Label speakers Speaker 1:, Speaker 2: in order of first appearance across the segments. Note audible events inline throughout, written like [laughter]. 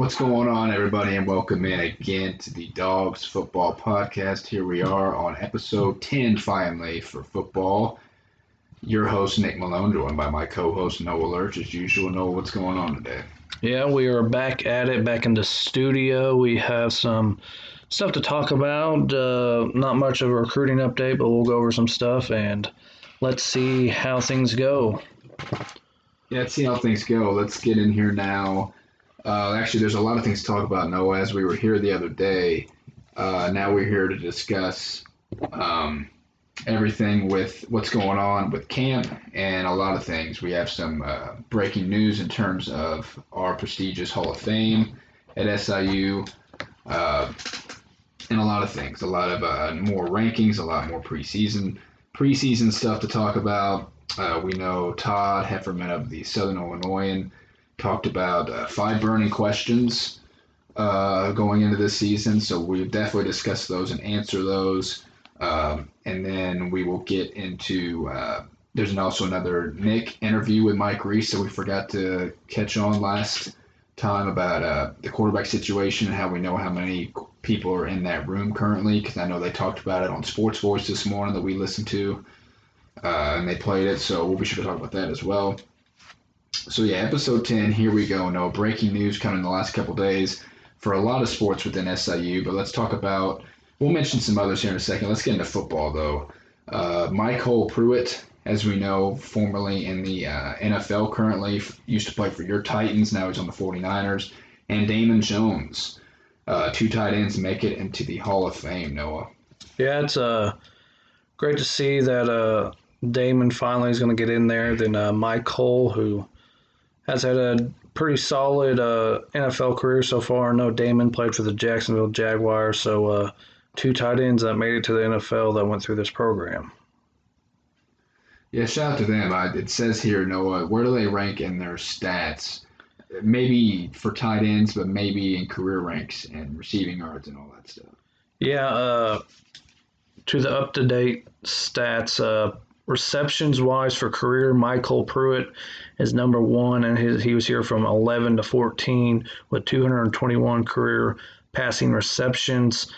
Speaker 1: What's going on, everybody, and welcome in again to the Dogs Football Podcast. Here we are on episode 10, finally, for football. Your host, Nick Malone, joined by my co host, Noah Lurch, as usual. Noah, what's going on today?
Speaker 2: Yeah, we are back at it, back in the studio. We have some stuff to talk about. Uh, not much of a recruiting update, but we'll go over some stuff and let's see how things go.
Speaker 1: Yeah, let's see how things go. Let's get in here now. Uh, actually, there's a lot of things to talk about, Noah. As we were here the other day, uh, now we're here to discuss um, everything with what's going on with camp and a lot of things. We have some uh, breaking news in terms of our prestigious Hall of Fame at SIU, uh, and a lot of things. A lot of uh, more rankings, a lot more preseason preseason stuff to talk about. Uh, we know Todd Hefferman of the Southern Illinoisan talked about uh, five burning questions uh, going into this season, so we'll definitely discuss those and answer those. Um, and then we will get into uh, there's also another Nick interview with Mike Reis that we forgot to catch on last time about uh, the quarterback situation and how we know how many people are in that room currently because I know they talked about it on Sports Voice this morning that we listened to uh, and they played it, so we'll be sure to talk about that as well. So yeah, episode 10, here we go. No breaking news coming in the last couple days for a lot of sports within SIU, but let's talk about, we'll mention some others here in a second. Let's get into football though. Uh, MyCole Pruitt, as we know, formerly in the uh, NFL currently, used to play for your Titans, now he's on the 49ers, and Damon Jones. Uh, two tight ends make it into the Hall of Fame, Noah.
Speaker 2: Yeah, it's uh, great to see that uh, Damon finally is going to get in there. Then uh, MyCole, who has had a pretty solid uh, NFL career so far. Know Damon played for the Jacksonville Jaguars, so uh, two tight ends that made it to the NFL that went through this program.
Speaker 1: Yeah, shout out to them. I, it says here, Noah, where do they rank in their stats? Maybe for tight ends, but maybe in career ranks and receiving yards and all that stuff.
Speaker 2: Yeah, uh, to the up to date stats, uh, receptions wise for career, Michael Pruitt is number one, and his, he was here from 11 to 14 with 221 career passing receptions.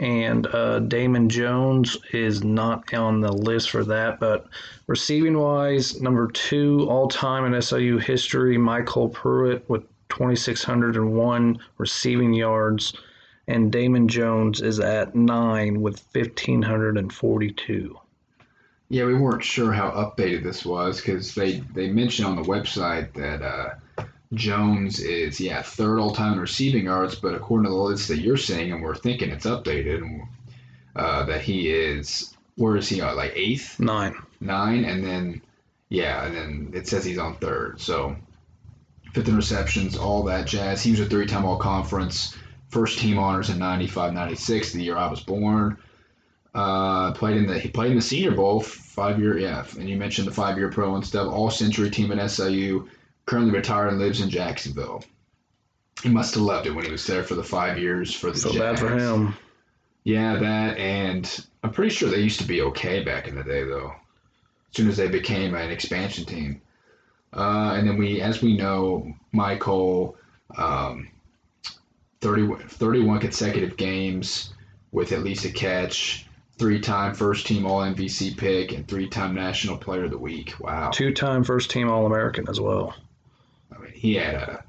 Speaker 2: And uh, Damon Jones is not on the list for that, but receiving wise, number two all time in SIU history, Michael Pruitt with 2,601 receiving yards, and Damon Jones is at nine with 1,542.
Speaker 1: Yeah, we weren't sure how updated this was because they, they mentioned on the website that uh, Jones is, yeah, third all time in receiving yards, but according to the list that you're seeing, and we're thinking it's updated, uh, that he is, where is he on, like eighth?
Speaker 2: Nine.
Speaker 1: Nine, and then, yeah, and then it says he's on third. So, fifth interceptions, all that jazz. He was a three time All Conference, first team honors in 95 96, the year I was born. Uh, played in the he played in the Senior Bowl, five year yeah, and you mentioned the five year pro and stuff. All century team at SIU. Currently retired and lives in Jacksonville. He must have loved it when he was there for the five years for the.
Speaker 2: So bad for him.
Speaker 1: Yeah, that and I'm pretty sure they used to be okay back in the day though. As soon as they became an expansion team, uh, and then we, as we know, Michael. um, 30, 31 consecutive games with at least a catch three-time first-team All-MVC pick and three-time National Player of the Week. Wow.
Speaker 2: Two-time first-team All-American as well.
Speaker 1: I mean, he had a,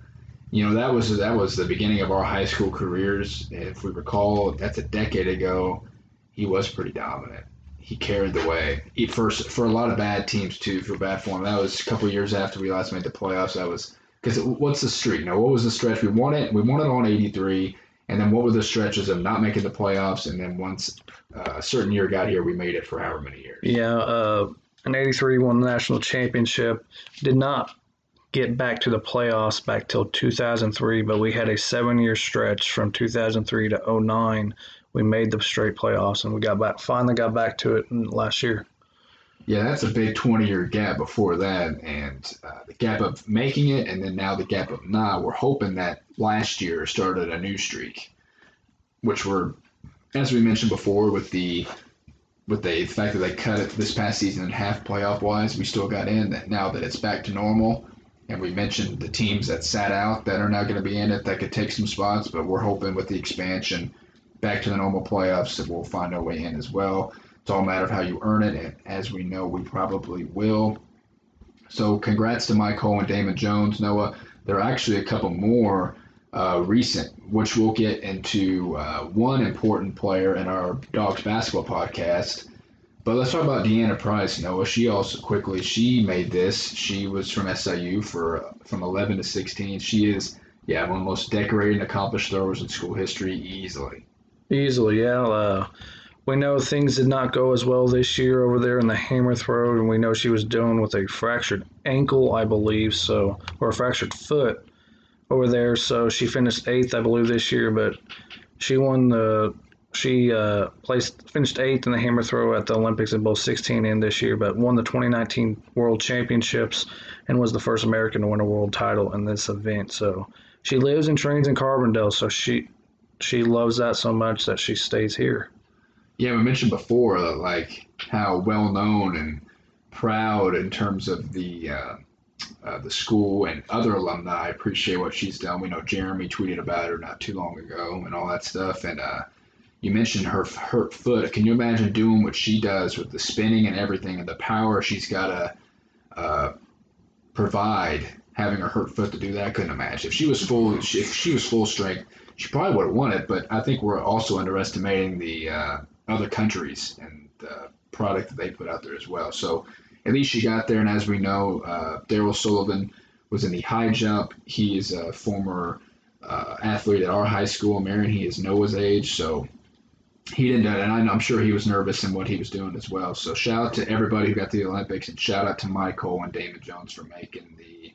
Speaker 1: you know, that was that was the beginning of our high school careers. If we recall, that's a decade ago. He was pretty dominant. He carried the way. He first for a lot of bad teams too. Feel bad for him. That was a couple years after we last made the playoffs. That was because what's the streak? Now, what was the stretch? We won it. We won it on 83 and then what were the stretches of not making the playoffs? And then once uh, a certain year got here, we made it for however many years.
Speaker 2: Yeah, uh, in '83 won the national championship. Did not get back to the playoffs back till 2003, but we had a seven-year stretch from 2003 to 09. We made the straight playoffs, and we got back. Finally, got back to it last year.
Speaker 1: Yeah, that's a big 20 year gap before that. And uh, the gap of making it, and then now the gap of not. We're hoping that last year started a new streak, which we're, as we mentioned before, with the with the fact that they cut it this past season in half playoff wise, we still got in. That now that it's back to normal, And we mentioned the teams that sat out that are now going to be in it that could take some spots, but we're hoping with the expansion back to the normal playoffs that we'll find our way in as well. It's all a matter of how you earn it, and as we know, we probably will. So, congrats to MyCole and Damon Jones. Noah, there are actually a couple more uh, recent, which we'll get into uh, one important player in our Dogs basketball podcast. But let's talk about Deanna Price, Noah. She also quickly she made this. She was from SIU for from 11 to 16. She is yeah one of the most decorated and accomplished throwers in school history easily.
Speaker 2: Easily, yeah. Uh, we know things did not go as well this year over there in the hammer throw, and we know she was dealing with a fractured ankle, I believe, so or a fractured foot over there. So she finished eighth, I believe, this year, but she won the she uh, placed finished eighth in the hammer throw at the Olympics in both 16 and this year, but won the 2019 World Championships and was the first American to win a world title in this event. So she lives and trains in Carbondale, so she she loves that so much that she stays here.
Speaker 1: Yeah, we mentioned before like how well known and proud in terms of the uh, uh, the school and other alumni I appreciate what she's done. We know Jeremy tweeted about her not too long ago and all that stuff, and uh, you mentioned her hurt foot. Can you imagine doing what she does with the spinning and everything and the power she's got to uh, provide? Having her hurt foot to do that, I couldn't imagine. If she was full, if she was full strength, she probably would have won it. But I think we're also underestimating the uh, other countries and the product that they put out there as well. So at least she got there. And as we know, uh, Darryl Sullivan was in the high jump. He is a former uh, athlete at our high school, Marion. He is Noah's age, so he didn't and I'm sure he was nervous in what he was doing as well. So shout out to everybody who got to the Olympics, and shout out to Michael and Damon Jones for making the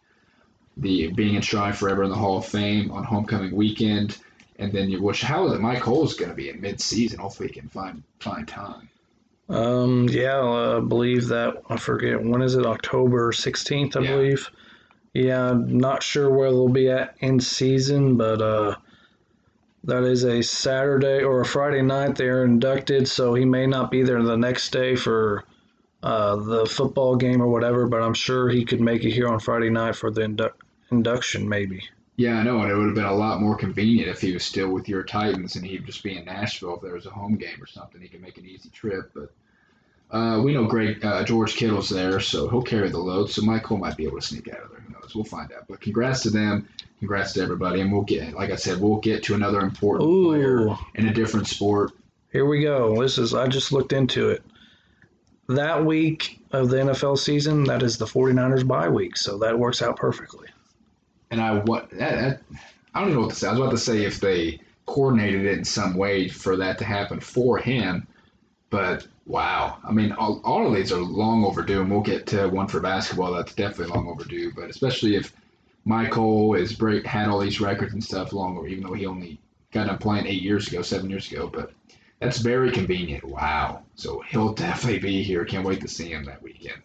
Speaker 1: the being enshrined forever in the Hall of Fame on homecoming weekend. And then you, which how is it? MyCole's going to be in mid-season. Hopefully, he can find find time.
Speaker 2: Um, yeah, I believe that. I forget when is it? October 16th, I yeah. believe. Yeah, I'm not sure where they'll be at in season, but uh, that is a Saturday or a Friday night. They're inducted, so he may not be there the next day for uh, the football game or whatever. But I'm sure he could make it here on Friday night for the indu- induction, maybe.
Speaker 1: Yeah, I know, and it would have been a lot more convenient if he was still with your Titans and he'd just be in Nashville if there was a home game or something. He could make an easy trip, but uh, we know Greg uh, George Kittle's there, so he'll carry the load. So Michael might be able to sneak out of there. Who knows? We'll find out. But congrats to them. Congrats to everybody, and we'll get, like I said, we'll get to another important Ooh. player in a different sport.
Speaker 2: Here we go. This is I just looked into it. That week of the NFL season, that is the 49ers bye week, so that works out perfectly.
Speaker 1: And I what that, I don't even know what to say. I was about to say if they coordinated it in some way for that to happen for him, but wow, I mean, all, all of these are long overdue, and we'll get to one for basketball that's definitely long overdue. But especially if Michael is break had all these records and stuff longer, even though he only got done playing eight years ago, seven years ago. But that's very convenient. Wow. So he'll definitely be here. Can't wait to see him that weekend.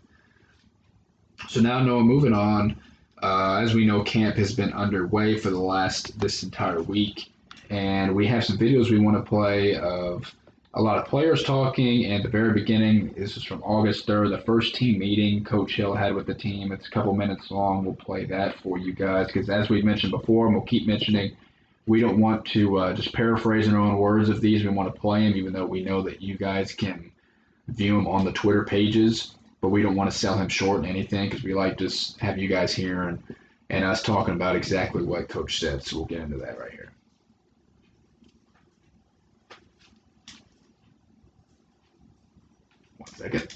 Speaker 1: So now, Noah, moving on. Uh, as we know, camp has been underway for the last this entire week, and we have some videos we want to play of a lot of players talking. And the very beginning, this is from August 3rd, the first team meeting Coach Hill had with the team. It's a couple minutes long. We'll play that for you guys because, as we mentioned before, and we'll keep mentioning, we don't want to uh, just paraphrase in our own words of these. We want to play them, even though we know that you guys can view them on the Twitter pages. But we don't want to sell him short in anything because we like to have you guys here and, and us talking about exactly what Coach said. So we'll get into that right here. One second.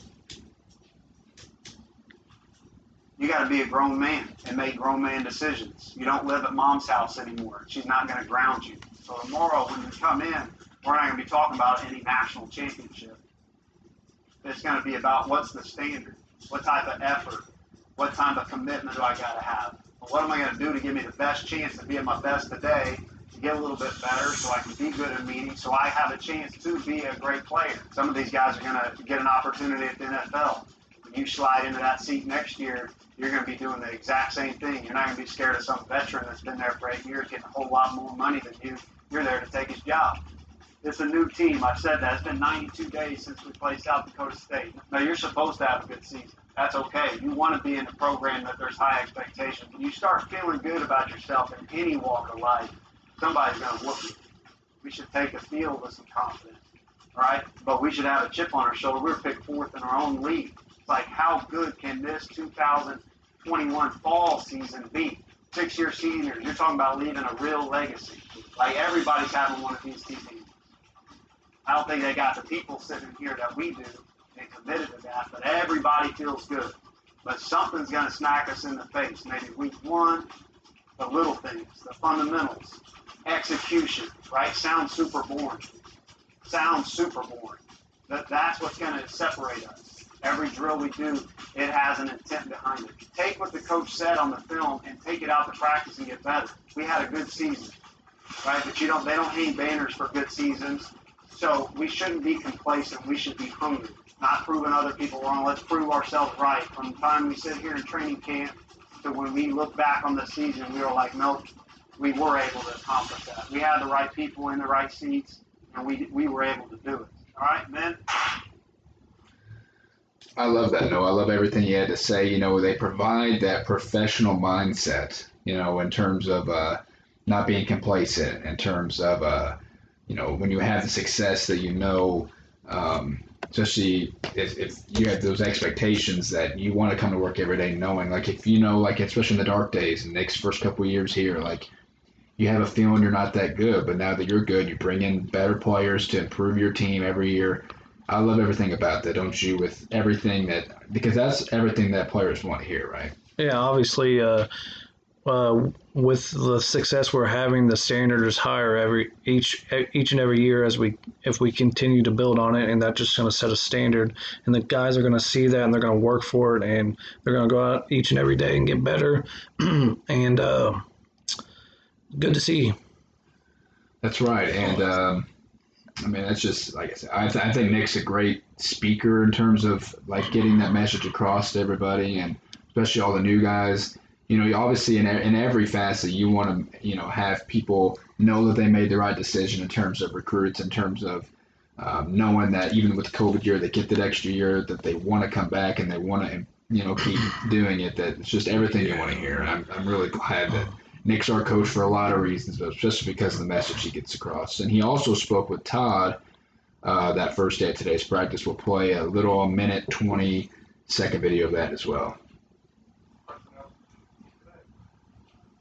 Speaker 3: You got to be a grown man and make grown man decisions. You don't live at mom's house anymore. She's not going to ground you. So tomorrow, when you come in, we're not going to be talking about any national championship. It's going to be about what's the standard, what type of effort, what type of commitment do I got to have. what am I going to do to give me the best chance to be at my best today to get a little bit better so I can be good in meetings so I have a chance to be a great player. Some of these guys are going to get an opportunity at the NFL. When you slide into that seat next year, you're going to be doing the exact same thing. You're not going to be scared of some veteran that's been there for eight years getting a whole lot more money than you. You're there to take his job. It's a new team. I've said that. It's been 92 days since we played South Dakota State. Now, you're supposed to have a good season. That's okay. You want to be in a program that there's high expectations. When you start feeling good about yourself in any walk of life, somebody's going to whoop you. We should take a field with some confidence, right? But we should have a chip on our shoulder. We were picked fourth in our own league. It's like, how good can this 2021 fall season be? Six-year seniors, you're talking about leaving a real legacy. Like everybody's having one of these teams. I don't think they got the people sitting here that we do and committed to that, but everybody feels good. But something's going to smack us in the face. Maybe week one, the little things, the fundamentals, execution, right? Sounds super boring. Sounds super boring. But that's what's going to separate us. Every drill we do, it has an intent behind it. Take what the coach said on the film and take it out to practice and get better. We had a good season, right? But you don't. They don't hang banners for good seasons. So we shouldn't be complacent. We should be hungry, not proving other people wrong. Let's prove ourselves right. From the time we sit here in training camp to when we look back on the season, we were like, nope, we were able to accomplish that. We had the right people in the right seats, and we we were able to do it. All right, men.
Speaker 1: I love that, No, I love everything you had to say. You know, they provide that professional mindset, you know, in terms of uh, not being complacent, in terms of, uh, you know, when you have the success that you know, um, especially if, if you have those expectations that you want to come to work every day knowing, like, if you know, like, especially in the dark days and Nick's first couple years here, like, you have a feeling you're not that good, but now that you're good, you bring in better players to improve your team every year I love everything about that, don't you? With everything that because that's everything that players want to hear, right?
Speaker 2: Yeah, obviously, uh, uh, with the success we're having, the standard is higher every each each and every year as we if we continue to build on it, and that's just going to set a standard, and the guys are going to see that and they're going to work for it, and they're going to go out each and every day and get better, [clears throat] and uh, good to see.
Speaker 1: That's right, and. Um, I mean, that's just like I said. I, th- I think Nick's a great speaker in terms of like getting that message across to everybody, and especially all the new guys. You know, obviously in, in every facet, you want to you know have people know that they made the right decision in terms of recruits, in terms of um, knowing that even with the COVID year, they get that extra year that they want to come back and they want to you know keep [clears throat] doing it. That it's just everything you want to hear. And I'm I'm really glad that Nick's our coach for a lot of reasons, but just because of the message he gets across. And he also spoke with Todd uh, that first day of today's practice. We'll play a little minute, 20 second video of that as well.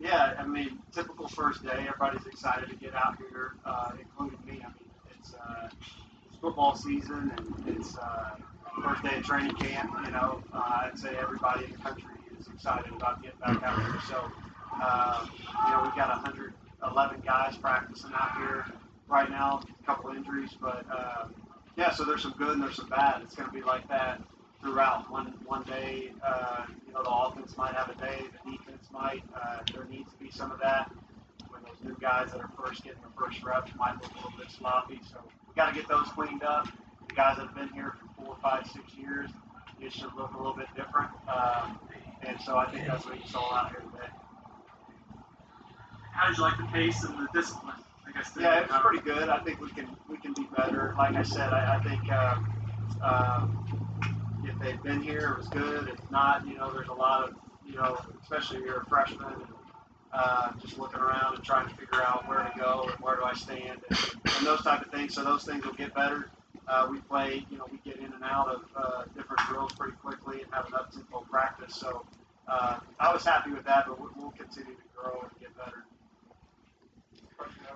Speaker 3: Yeah, I mean, typical first day. Everybody's excited to get out here, uh, including me. I mean, it's, uh, it's football season and it's uh, first day of training camp. You know, uh, I'd say everybody in the country is excited about getting back out here. So um, you know, we've got 111 guys practicing out here right now, a couple injuries, but uh, yeah, so there's some good and there's some bad. It's going to be like that throughout. One one day, uh, you know, the offense might have a day, the defense might. Uh, there needs to be some of that. When those new guys that are first getting the first reps might look a little bit sloppy, so we got to get those cleaned up. The guys that have been here for four, five, six years, it should look a little bit different. Um, and so I think that's what you saw out here today
Speaker 4: how did you like the pace and the discipline? I guess.
Speaker 3: Yeah, it was pretty good. I think we can we can be better. Like I said, I, I think uh, um, if they've been here, it was good. If not, you know, there's a lot of you know, especially if you're a freshman and uh, just looking around and trying to figure out where to go and where do I stand and, and those type of things. So those things will get better. Uh, we play, you know, we get in and out of uh, different drills pretty quickly and have up tempo practice. So uh, I was happy with that, but we'll continue to grow and get better.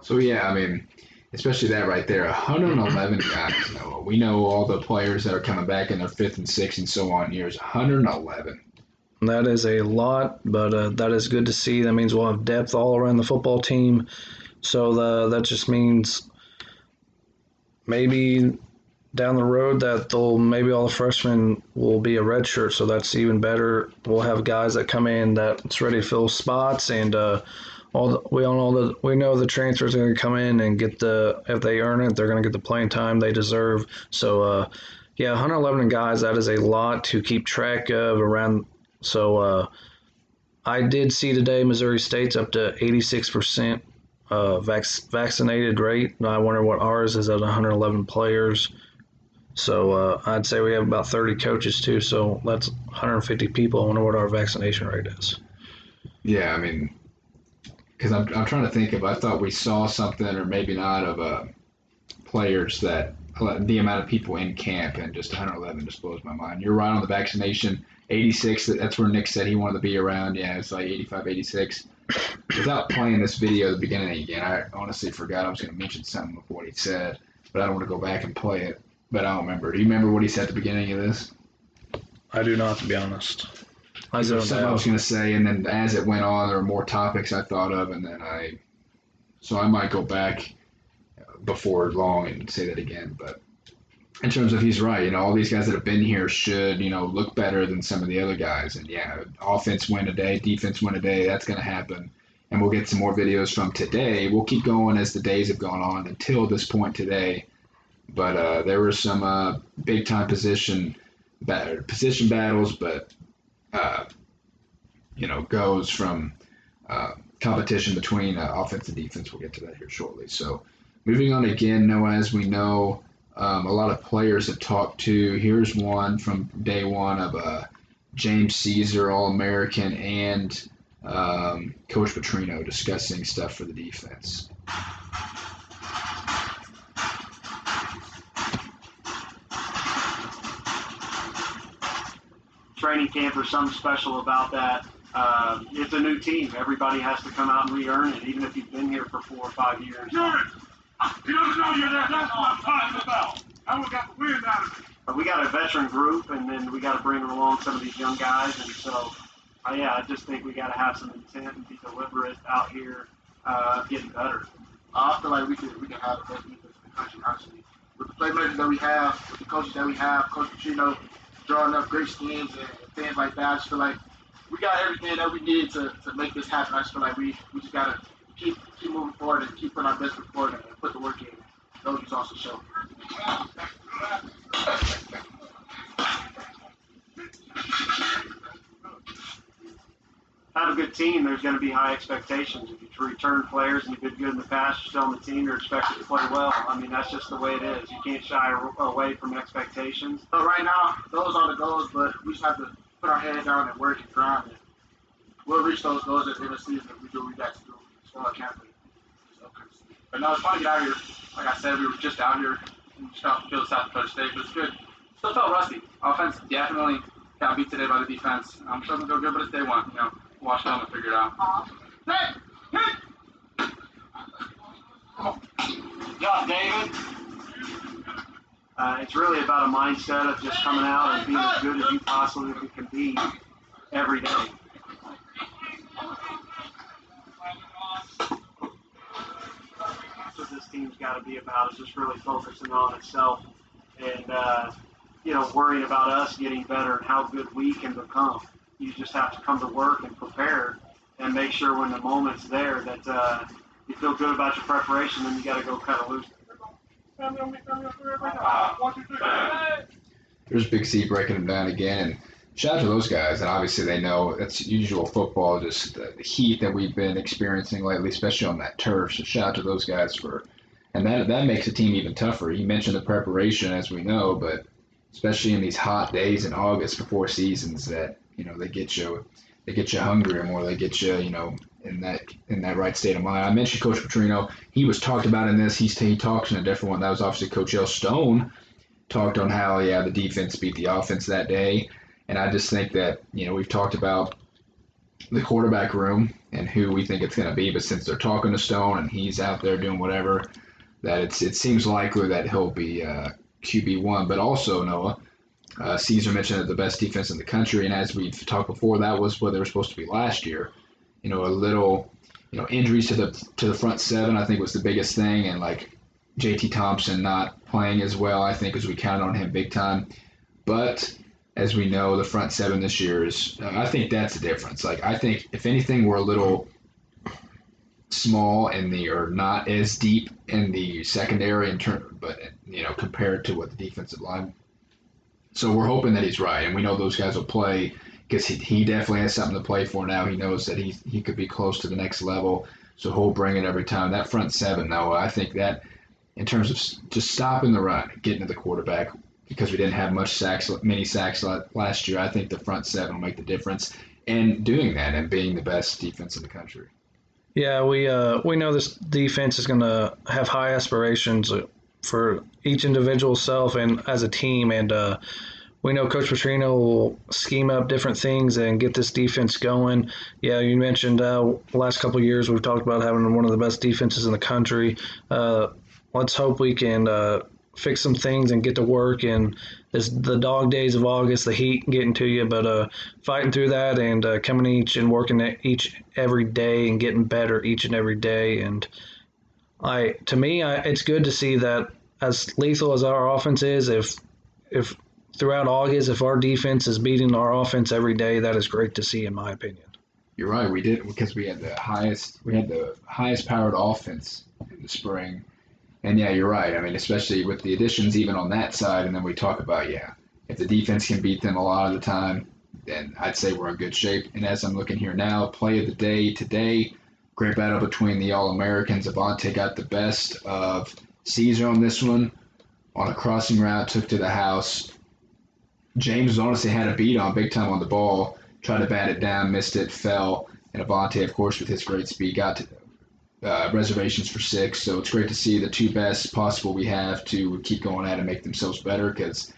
Speaker 1: So yeah, I mean, especially that right there, 111 guys. Noah. We know all the players that are coming back in their fifth and sixth and so on years. 111.
Speaker 2: That is a lot, but uh, that is good to see. That means we'll have depth all around the football team. So the, that just means maybe down the road that they'll maybe all the freshmen will be a red shirt, so that's even better. We'll have guys that come in that's ready to fill spots and. Uh, all the, we all know that we know the transfers are going to come in and get the if they earn it, they're going to get the playing time they deserve. So, uh, yeah, 111 guys that is a lot to keep track of around. So, uh, I did see today Missouri State's up to 86 percent uh, vac- vaccinated rate. I wonder what ours is at 111 players. So uh, I'd say we have about 30 coaches too. So that's 150 people. I wonder what our vaccination rate is.
Speaker 1: Yeah, I mean, because I'm, I'm trying to think of, I thought we saw something, or maybe not, of uh, players that the amount of people in camp and just 111 just blows my mind. You're right on the vaccination. 86, that's where Nick said he wanted to be around. Yeah, it's like 85, 86. Without playing this video at the beginning again, I honestly forgot I was going to mention something of what he said, but I don't want to go back and play it. But I don't remember. Do you remember what he said at the beginning of this?
Speaker 2: I do not, to be honest. I
Speaker 1: There was something I was going to say, and then as it went on, there were more topics I thought of, and then I, so I might go back before long and say that again. But in terms of he's right, you know, all these guys that have been here should, you know, look better than some of the other guys. And yeah, offense win a day, defense win a day. That's going to happen. And we'll get some more videos from today. We'll keep going as the days have gone on until this point today. But uh, there were some uh, big time position bat- position battles, but uh, you know goes from uh, competition between uh, offense and defense. We'll get to that here shortly. So moving on again, Noah, as we know, um, a lot of players have talked to. Here's one from day one of uh, James Caesar, All American, and um, Coach Petrino discussing stuff for the defense.
Speaker 3: Camp or something special about that. Uh, it's a new team. Everybody has to come out and re-earn it, even if you've been here for four or five years.
Speaker 5: Jordan, he doesn't know you're there. That's what I'm talking about. I would got the wind out of it.
Speaker 3: But we got a veteran group, and then we got to bring along some of these young guys. And so, uh, yeah, I just think we got to have some intent and be deliberate out here, uh, getting better.
Speaker 6: I feel like we can we can have the best defense in the country, honestly. With the playmakers that we have, with the coaches that we have, Coach Pacino drawing up great schemes and, things like that. I just feel like we got everything that we need to, to make this happen. I just feel like we, we just gotta keep keep moving forward and keep putting our best foot forward and, put the work in. Those results will show.
Speaker 3: Have a good team. There's going to be high expectations. If you return players and you've been good in the past, you're still on the team. You're expected to play well. I mean, that's just the way it is. You can't shy away from expectations.
Speaker 6: But right now, those are the goals, but we just have to put our head down and work and grind. And we'll reach those goals at the end of the season if we do what we got to do. It's all I can't
Speaker 7: But no, it's fun to get out here. Like I said, we were just out here. We just got to feel South Dakota State, but it's good. Still felt rusty. Offense definitely got beat today by the defense. I'm sure it'll go good, but it's day one. You know, wash it out and figure it out.
Speaker 3: Yeah, David. Uh, it's really about a mindset of just coming out and being as good as you possibly can be every day. That's what this team's got to be about is just really focusing on itself and, uh, you know, worrying about us getting better and how good we can become. You just have to come to work and prepare and make sure when the moment's there that uh, you feel good about your preparation, then you got to go cut it loose.
Speaker 1: There's Big C breaking them down again. And shout out to those guys. And obviously, they know it's usual football, just the heat that we've been experiencing lately, especially on that turf. So shout out to those guys for, and that that makes the team even tougher. You mentioned the preparation, as we know, but especially in these hot days in August before seasons, that you know they get you, they get you hungrier more. They get you, you know, in that in that right state of mind. I mentioned Coach Petrino. He was talked about in this. He's he talks in a different one. That was obviously Coach L. Stone talked on how yeah the defense beat the offense that day, and I just think that you know we've talked about the quarterback room and who we think it's going to be, but since they're talking to Stone and he's out there doing whatever, that it's it seems likely that he'll be uh, QB one. But also Noah. Uh, Caesar mentioned that the best defense in the country, and as we've talked before, that was what they were supposed to be last year. You know, a little, you know, injuries to the to the front seven, I think was the biggest thing, and like JT Thompson not playing as well, I think, as we counted on him big time. But as we know, the front seven this year is, uh, I think that's the difference. Like, I think if anything, we're a little small in the, or not as deep in the secondary in turn, but, you know, compared to what the defensive line. So we're hoping that he's right, and we know those guys will play because he, he definitely has something to play for now. He knows that he, he could be close to the next level. so he'll bring it every time. That front seven, though, I think that in terms of just stopping the run, getting to the quarterback, because we didn't have much sacks, many sacks last year. I think the front seven will make the difference, and doing that and being the best defense in the country.
Speaker 2: Yeah, we uh, we know this defense is going to have high aspirations for each individual self and as a team, and uh, we know Coach Petrino will scheme up different things and get this defense going. Yeah, you mentioned uh, last couple years we've talked about having one of the best defenses in the country. Uh, let's hope we can uh, fix some things and get to work. And this the dog days of August, the heat getting to you, but uh, fighting through that and uh, coming each and working each every day and getting better each and every day. And I, to me, I, it's good to see that as lethal as our offense is, if if throughout August, if our defense is beating our offense every day, that is great to see, in my opinion.
Speaker 1: You're right. We did because we had the highest we had the highest powered offense in the spring, and yeah, you're right. I mean, especially with the additions even on that side, and then we talk about yeah, if the defense can beat them a lot of the time, then I'd say we're in good shape. And as I'm looking here now, play of the day today, great battle between the All Americans. Avante got the best of Caesar on this one on a crossing route, took to the house. James honestly had a beat on big time on the ball tried to bat it down, missed it, fell, and Avante, of course, with his great speed, got to, uh, reservations for six. So it's great to see the two best possible we have to keep going at and make themselves better. Because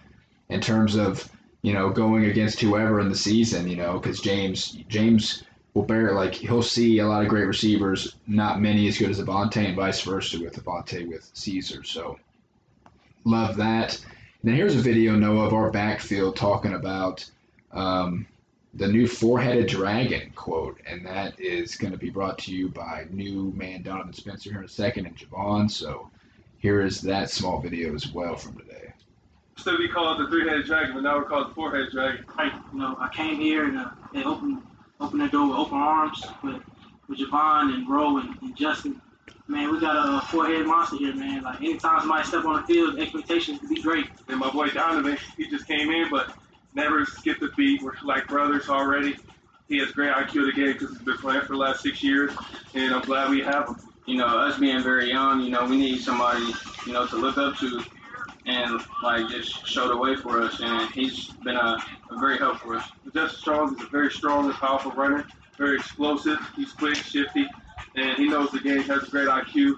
Speaker 1: in terms of you know going against whoever in the season, you know, because James James will bear like he'll see a lot of great receivers, not many as good as Avante, and vice versa with Avante with Caesar. So love that. And then here's a video, Noah, of our backfield talking about. Um, the new four-headed dragon quote, and that is going to be brought to you by new man Donovan Spencer here in a second and Javon. So here is that small video as well from today.
Speaker 4: Still be called the three-headed dragon, but now we're called the four-headed dragon.
Speaker 8: Like, you know, I came here and uh, they opened opened the door with open arms with with Javon and Ro and, and Justin. Man, we got a four-headed monster here, man. Like anytime somebody step on the field, expectations to be great.
Speaker 4: And my boy Donovan, he just came in, but never skipped a beat. We're like brothers already. He has great IQ to the game because he's been playing for the last six years, and I'm glad we have him.
Speaker 9: you know, us being very young, you know, we need somebody, you know, to look up to and like just showed the way for us. And he's been a, a great help for us.
Speaker 4: Just Strong is a very strong and powerful runner, very explosive. He's quick, shifty, and he knows the game. Has a great IQ.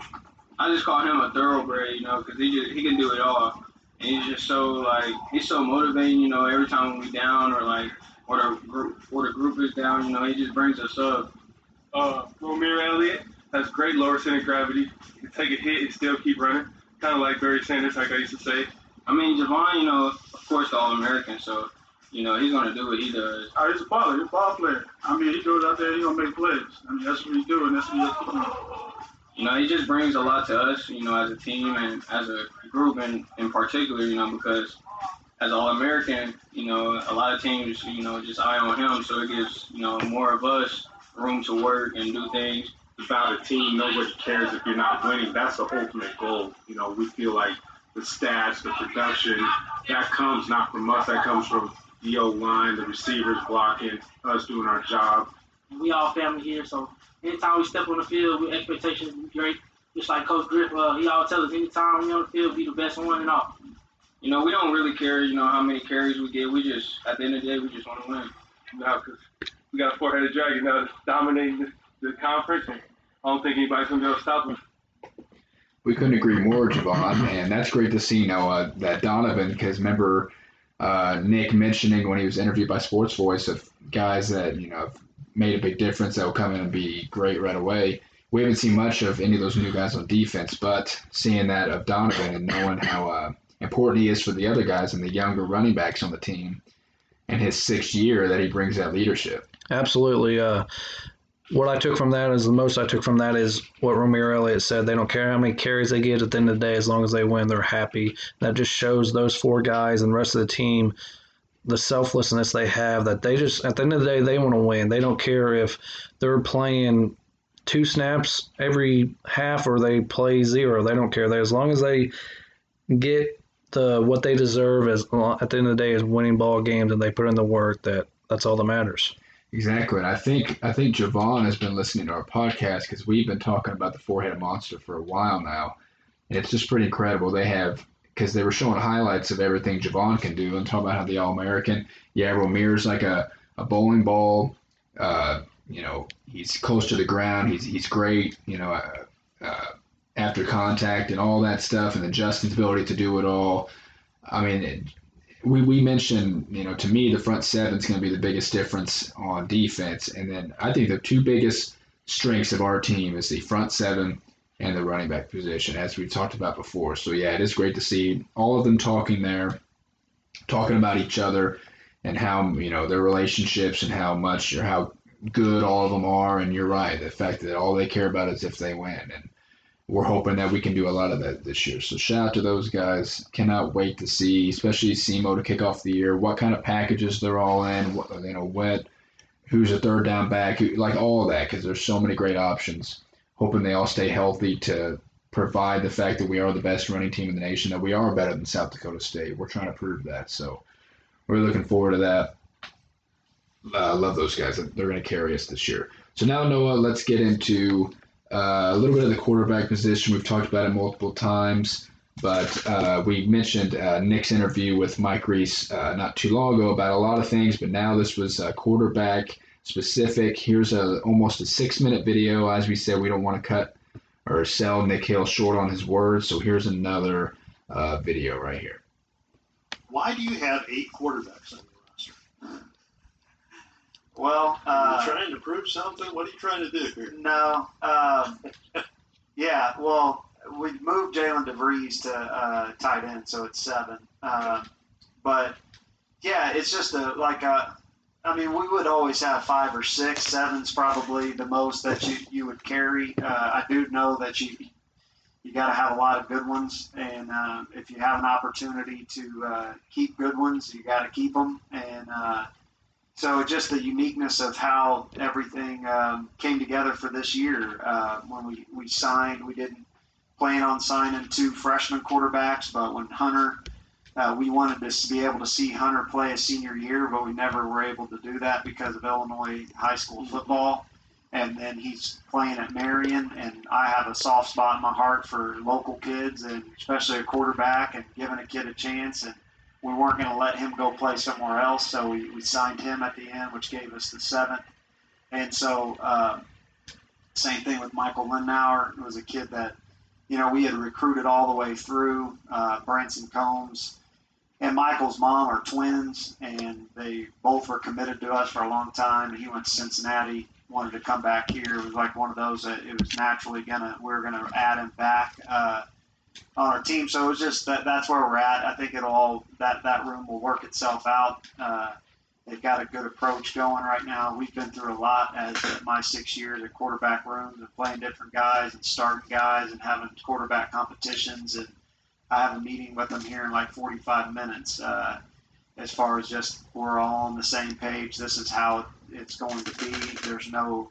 Speaker 9: I just call him a thoroughbred, you know, because he just he can do it all. And he's just so like he's so motivating, you know. Every time we down or like or the group or the group is down, you know, he just brings us up.
Speaker 4: Uh, Romeir Elliott has great lower center of gravity. He can take a hit and still keep running, kind of like Barry Sanders, like I used to say.
Speaker 9: I mean, Javon, you know, of course, the All American, so you know he's gonna do what he does.
Speaker 6: Oh, he's a baller. He's a ball player. I mean, he goes out there, he's gonna make plays. I mean, that's what he's doing. That's what he's doing.
Speaker 9: you know, he just brings a lot to us, you know, as a team and as a group in, in particular, you know, because as All American, you know, a lot of teams, you know, just eye on him, so it gives, you know, more of us room to work and do things.
Speaker 5: About a team. Nobody cares if you're not winning. That's the ultimate goal. You know, we feel like the stats, the production, that comes not from us. That comes from the O line, the receivers blocking, us doing our job.
Speaker 8: We all family here, so anytime we step on the field, we expectations be great. Just like Coach Griff, uh, he always tells us anytime we on the field, be the best one and all.
Speaker 9: You know, we don't really care, you know, how many carries we get. We just, at the end of the day, we just want to win.
Speaker 4: Now, because we got a four-headed dragon now that's dominating the, the conference, and I don't think anybody's gonna be able to stop him.
Speaker 1: We couldn't agree more, Javon, and that's great to see Noah that Donovan. Because remember uh, Nick mentioning when he was interviewed by Sports Voice of guys that you know have made a big difference that will come in and be great right away. We haven't seen much of any of those new guys on defense, but seeing that of Donovan and knowing how uh, important he is for the other guys and the younger running backs on the team, and his sixth year that he brings that leadership.
Speaker 2: Absolutely. Uh, what I took from that is the most I took from that is what Romeir Elliott said. They don't care how many carries they get at the end of the day, as long as they win, they're happy. That just shows those four guys and rest of the team the selflessness they have. That they just at the end of the day they want to win. They don't care if they're playing two snaps every half or they play zero. They don't care. They as long as they get the what they deserve as at the end of the day is winning ball games and they put in the work. That that's all that matters.
Speaker 1: Exactly, and I think I think Javon has been listening to our podcast because we've been talking about the four-headed monster for a while now, and it's just pretty incredible. They have because they were showing highlights of everything Javon can do and talking about how the All-American, yeah, Romeir's like a, a bowling ball. Uh, you know, he's close to the ground. He's he's great. You know, uh, uh, after contact and all that stuff, and then Justin's ability to do it all. I mean, we, we mentioned, you know, to me, the front seven is going to be the biggest difference on defense. And then I think the two biggest strengths of our team is the front seven and the running back position, as we talked about before. So, yeah, it is great to see all of them talking there, talking about each other and how, you know, their relationships and how much or how good all of them are. And you're right, the fact that all they care about is if they win. And we're hoping that we can do a lot of that this year. So shout out to those guys. Cannot wait to see, especially SEMO to kick off the year, what kind of packages they're all in. What, you know, what, who's a third down back, who, like all of that, because there's so many great options. Hoping they all stay healthy to provide the fact that we are the best running team in the nation, that we are better than South Dakota State. We're trying to prove that. So we're looking forward to that. I uh, love those guys. They're going to carry us this year. So now, Noah, let's get into uh, a little bit of the quarterback position. We've talked about it multiple times, but uh, we mentioned uh, Nick's interview with Mike Reis uh, not too long ago about a lot of things, but now this was quarterback specific. Here's a almost a six minute video. As we said, we don't want to cut or sell Nick Hill short on his words, so here's another uh, video right here.
Speaker 10: Why do you have eight quarterbacks?
Speaker 3: Well, uh,
Speaker 10: Are you trying to prove something? What are you trying to do here?
Speaker 3: No. Um, yeah. Well, we moved Jalen DeVries to uh, tight end, so it's seven. Um, but yeah, it's just a like a. I mean, we would always have five or six. Seven's probably the most that you, you would carry. Uh, I do know that you you got to have a lot of good ones, and uh, if you have an opportunity to uh, keep good ones, you got to keep them. And uh, so just the uniqueness of how everything um, came together for this year. Uh, when we, we signed, we didn't plan on signing two freshman quarterbacks, but when Hunter, uh, we wanted to be able to see Hunter play a senior year, but we never were able to do that because of Illinois high school football. And then he's playing at Marion, and I have a soft spot in my heart for local kids, and especially a quarterback, and giving a kid a chance. And we weren't going to let him go play somewhere else, so we, we signed him at the end, which gave us the seventh. And so, uh, same thing with Michael Lindauer. It was a kid that, you know, we had recruited all the way through. Uh, Branson Combs and Michael's mom are twins, and they both were committed to us for a long time. He went to Cincinnati, wanted to come back here. It was like one of those that it was naturally gonna we are gonna add him back. Uh, on our team. So it's just that that's where we're at. I think it'll all that that room will work itself out. Uh, they've got a good approach going right now. We've been through a lot as my six years at quarterback rooms and playing different guys and starting guys and having quarterback competitions. And I have a meeting with them here in like 45 minutes. Uh, as far as just we're all on the same page. This is how it's going to be. There's no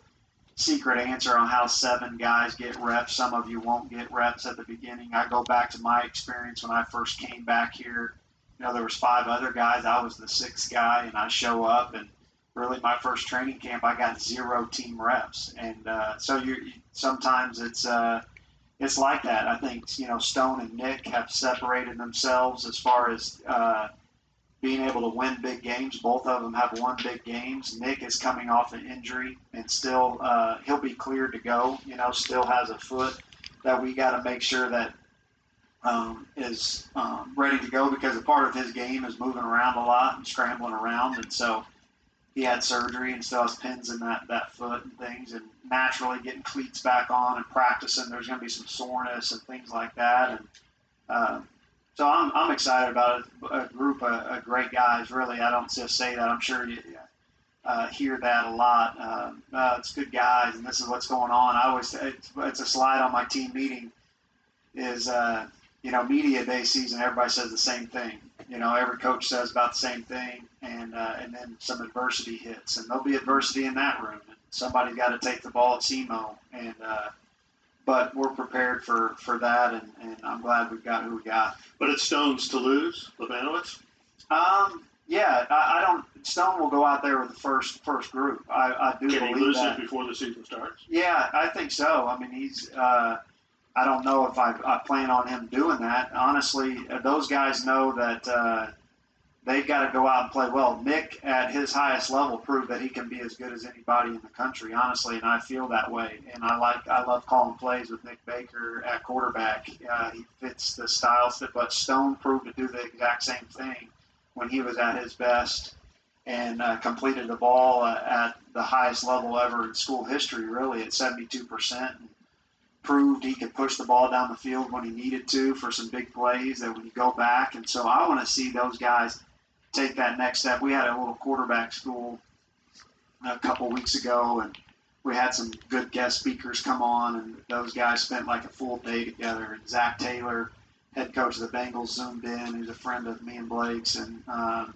Speaker 3: secret answer on how seven guys get reps. Some of you won't get reps at the beginning. I go back to my experience when I first came back here. You know, there was five other guys. I was the sixth guy, and I show up, and really my first training camp, I got zero team reps, and uh, so you sometimes it's uh, it's like that. I think you know Stone and Nick have separated themselves as far as uh, being able to win big games. Both of them have won big games. Nick is coming off an injury and still uh, he'll be cleared to go. You know, still has a foot that we got to make sure that um, is um, ready to go because a part of his game is moving around a lot and scrambling around, and so he had surgery and still has pins in that that foot and things, and naturally getting cleats back on and practicing. There's going to be some soreness and things like that, and uh, so I'm, I'm excited about it. A group of, of great guys, really. I don't just say that. I'm sure you uh, hear that a lot. Uh, uh, it's good guys, and this is what's going on. I always it's, it's a slide on my team meeting. Is uh, you know media day season? Everybody says the same thing. You know, every coach says about the same thing, and uh, and then some adversity hits, and there'll be adversity in that room. Somebody's got to take the ball at SEMO, and uh, but we're prepared for, for that, and, and I'm glad we've got who we got.
Speaker 10: But it's Stones to lose, Labanowitz?
Speaker 3: Um, Yeah, I, I don't. Stone will go out there with the first first group. I, I do
Speaker 10: Can he lose
Speaker 3: that.
Speaker 10: it before the season starts?
Speaker 3: Yeah, I think so. I mean, he's. Uh, I don't know if I, I plan on him doing that. Honestly, those guys know that uh, they've got to go out and play well. Nick, at his highest level, proved that he can be as good as anybody in the country. Honestly, and I feel that way. And I like. I love calling plays with Nick Baker at quarterback. Uh, he fits the styles. That, but Stone proved to do the exact same thing when he was at his best and uh, completed the ball uh, at the highest level ever in school history, really at 72%. And proved he could push the ball down the field when he needed to for some big plays that when you go back. And so I want to see those guys take that next step. We had a little quarterback school a couple weeks ago, and we had some good guest speakers come on, and those guys spent like a full day together. And Zac Taylor, head coach of the Bengals, zoomed in. He's a friend of me and Blake's, and um,